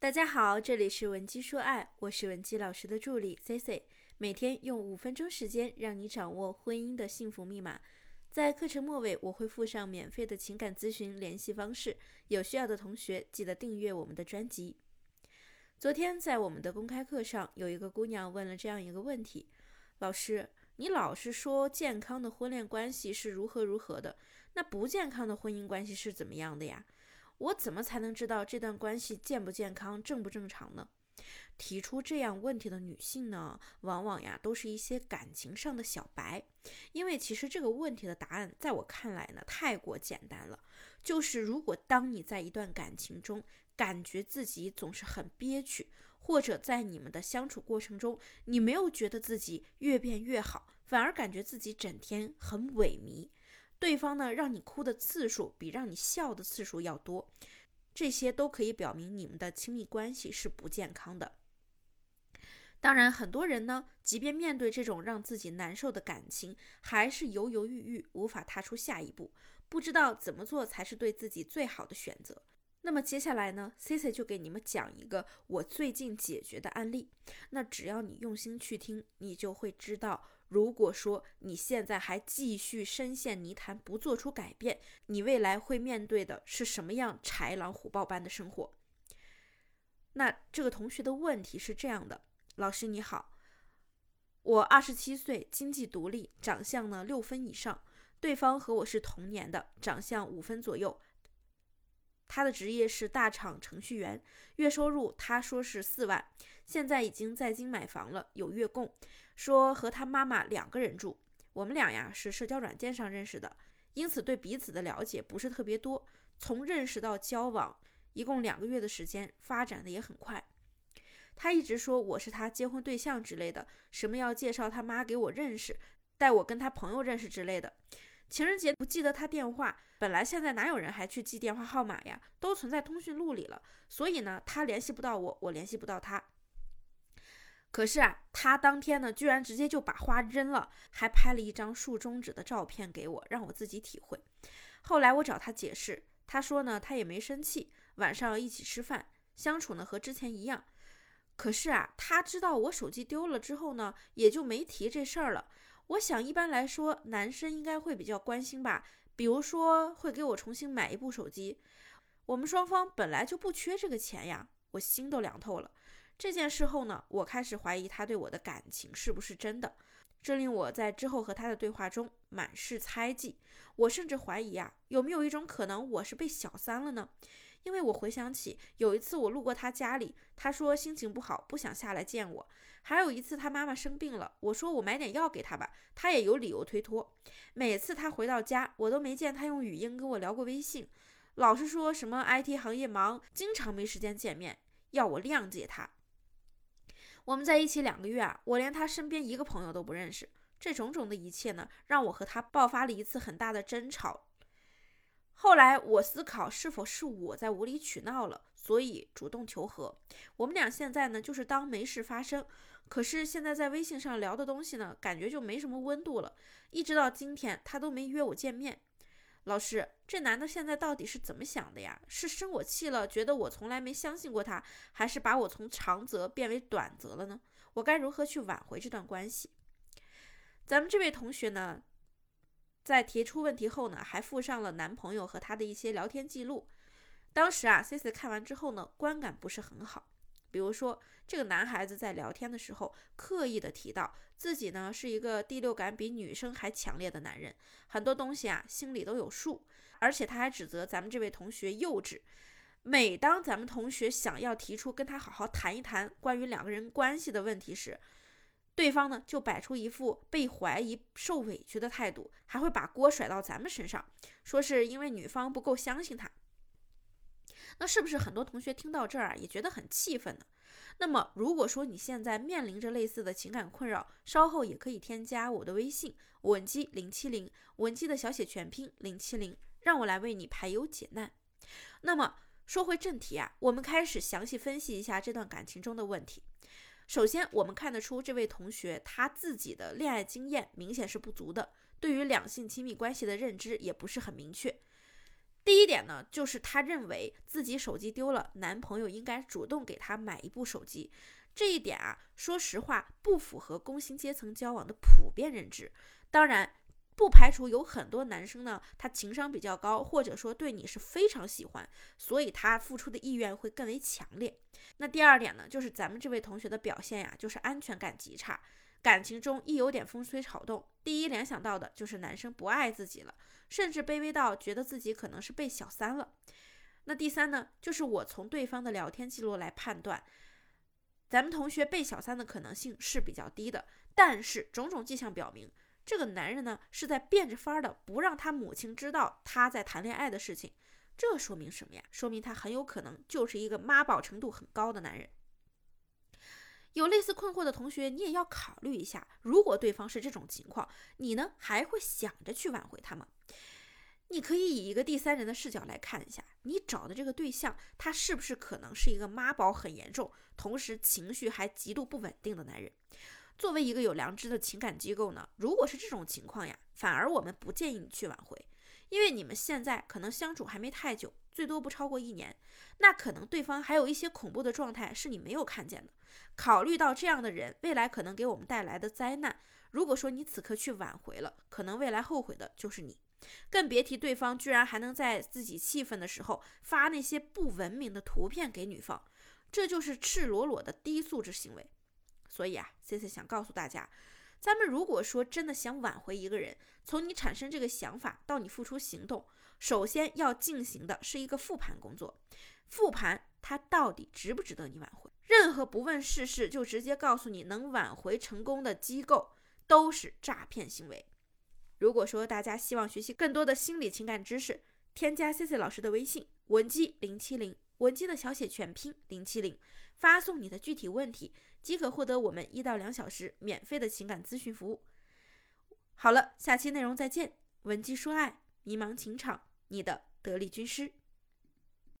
大家好，这里是文姬说爱，我是文姬老师的助理 C C，每天用五分钟时间让你掌握婚姻的幸福密码。在课程末尾，我会附上免费的情感咨询联系方式，有需要的同学记得订阅我们的专辑。昨天在我们的公开课上，有一个姑娘问了这样一个问题：老师，你老是说健康的婚恋关系是如何如何的，那不健康的婚姻关系是怎么样的呀？我怎么才能知道这段关系健不健康、正不正常呢？提出这样问题的女性呢，往往呀都是一些感情上的小白，因为其实这个问题的答案在我看来呢太过简单了，就是如果当你在一段感情中感觉自己总是很憋屈，或者在你们的相处过程中，你没有觉得自己越变越好，反而感觉自己整天很萎靡。对方呢，让你哭的次数比让你笑的次数要多，这些都可以表明你们的亲密关系是不健康的。当然，很多人呢，即便面对这种让自己难受的感情，还是犹犹豫豫，无法踏出下一步，不知道怎么做才是对自己最好的选择。那么接下来呢，Cici 就给你们讲一个我最近解决的案例。那只要你用心去听，你就会知道。如果说你现在还继续深陷泥潭不做出改变，你未来会面对的是什么样豺狼虎豹般的生活？那这个同学的问题是这样的：老师你好，我二十七岁，经济独立，长相呢六分以上，对方和我是同年的，长相五分左右。他的职业是大厂程序员，月收入他说是四万，现在已经在京买房了，有月供。说和他妈妈两个人住，我们俩呀是社交软件上认识的，因此对彼此的了解不是特别多。从认识到交往，一共两个月的时间，发展的也很快。他一直说我是他结婚对象之类的，什么要介绍他妈给我认识，带我跟他朋友认识之类的。情人节不记得他电话，本来现在哪有人还去记电话号码呀？都存在通讯录里了。所以呢，他联系不到我，我联系不到他。可是啊，他当天呢，居然直接就把花扔了，还拍了一张竖中指的照片给我，让我自己体会。后来我找他解释，他说呢，他也没生气，晚上一起吃饭，相处呢和之前一样。可是啊，他知道我手机丢了之后呢，也就没提这事儿了。我想，一般来说，男生应该会比较关心吧，比如说会给我重新买一部手机。我们双方本来就不缺这个钱呀，我心都凉透了。这件事后呢，我开始怀疑他对我的感情是不是真的，这令我在之后和他的对话中满是猜忌。我甚至怀疑啊，有没有一种可能我是被小三了呢？因为我回想起有一次我路过他家里，他说心情不好，不想下来见我。还有一次他妈妈生病了，我说我买点药给他吧，他也有理由推脱。每次他回到家，我都没见他用语音跟我聊过微信，老是说什么 IT 行业忙，经常没时间见面，要我谅解他。我们在一起两个月啊，我连他身边一个朋友都不认识。这种种的一切呢，让我和他爆发了一次很大的争吵。后来我思考，是否是我在无理取闹了，所以主动求和。我们俩现在呢，就是当没事发生。可是现在在微信上聊的东西呢，感觉就没什么温度了。一直到今天，他都没约我见面。老师，这男的现在到底是怎么想的呀？是生我气了，觉得我从来没相信过他，还是把我从长则变为短则了呢？我该如何去挽回这段关系？咱们这位同学呢？在提出问题后呢，还附上了男朋友和他的一些聊天记录。当时啊，C C 看完之后呢，观感不是很好。比如说，这个男孩子在聊天的时候，刻意的提到自己呢是一个第六感比女生还强烈的男人，很多东西啊心里都有数。而且他还指责咱们这位同学幼稚。每当咱们同学想要提出跟他好好谈一谈关于两个人关系的问题时，对方呢就摆出一副被怀疑、受委屈的态度，还会把锅甩到咱们身上，说是因为女方不够相信他。那是不是很多同学听到这儿啊也觉得很气愤呢？那么如果说你现在面临着类似的情感困扰，稍后也可以添加我的微信文姬零七零，文姬的小写全拼零七零，让我来为你排忧解难。那么说回正题啊，我们开始详细分析一下这段感情中的问题。首先，我们看得出这位同学他自己的恋爱经验明显是不足的，对于两性亲密关系的认知也不是很明确。第一点呢，就是他认为自己手机丢了，男朋友应该主动给他买一部手机。这一点啊，说实话不符合工薪阶层交往的普遍认知。当然，不排除有很多男生呢，他情商比较高，或者说对你是非常喜欢，所以他付出的意愿会更为强烈。那第二点呢，就是咱们这位同学的表现呀，就是安全感极差。感情中一有点风吹草动，第一联想到的就是男生不爱自己了，甚至卑微到觉得自己可能是被小三了。那第三呢，就是我从对方的聊天记录来判断，咱们同学被小三的可能性是比较低的。但是种种迹象表明，这个男人呢是在变着法儿的不让他母亲知道他在谈恋爱的事情。这说明什么呀？说明他很有可能就是一个妈宝程度很高的男人。有类似困惑的同学，你也要考虑一下，如果对方是这种情况，你呢还会想着去挽回他吗？你可以以一个第三人的视角来看一下，你找的这个对象，他是不是可能是一个妈宝很严重，同时情绪还极度不稳定的男人？作为一个有良知的情感机构呢，如果是这种情况呀，反而我们不建议你去挽回，因为你们现在可能相处还没太久，最多不超过一年，那可能对方还有一些恐怖的状态是你没有看见的。考虑到这样的人未来可能给我们带来的灾难，如果说你此刻去挽回了，可能未来后悔的就是你，更别提对方居然还能在自己气愤的时候发那些不文明的图片给女方，这就是赤裸裸的低素质行为。所以啊，C C 想告诉大家，咱们如果说真的想挽回一个人，从你产生这个想法到你付出行动，首先要进行的是一个复盘工作，复盘他到底值不值得你挽回。任何不问世事就直接告诉你能挽回成功的机构，都是诈骗行为。如果说大家希望学习更多的心理情感知识，添加 C C 老师的微信文姬零七零，文姬的小写全拼零七零，发送你的具体问题，即可获得我们一到两小时免费的情感咨询服务。好了，下期内容再见。文姬说爱，迷茫情场，你的得力军师。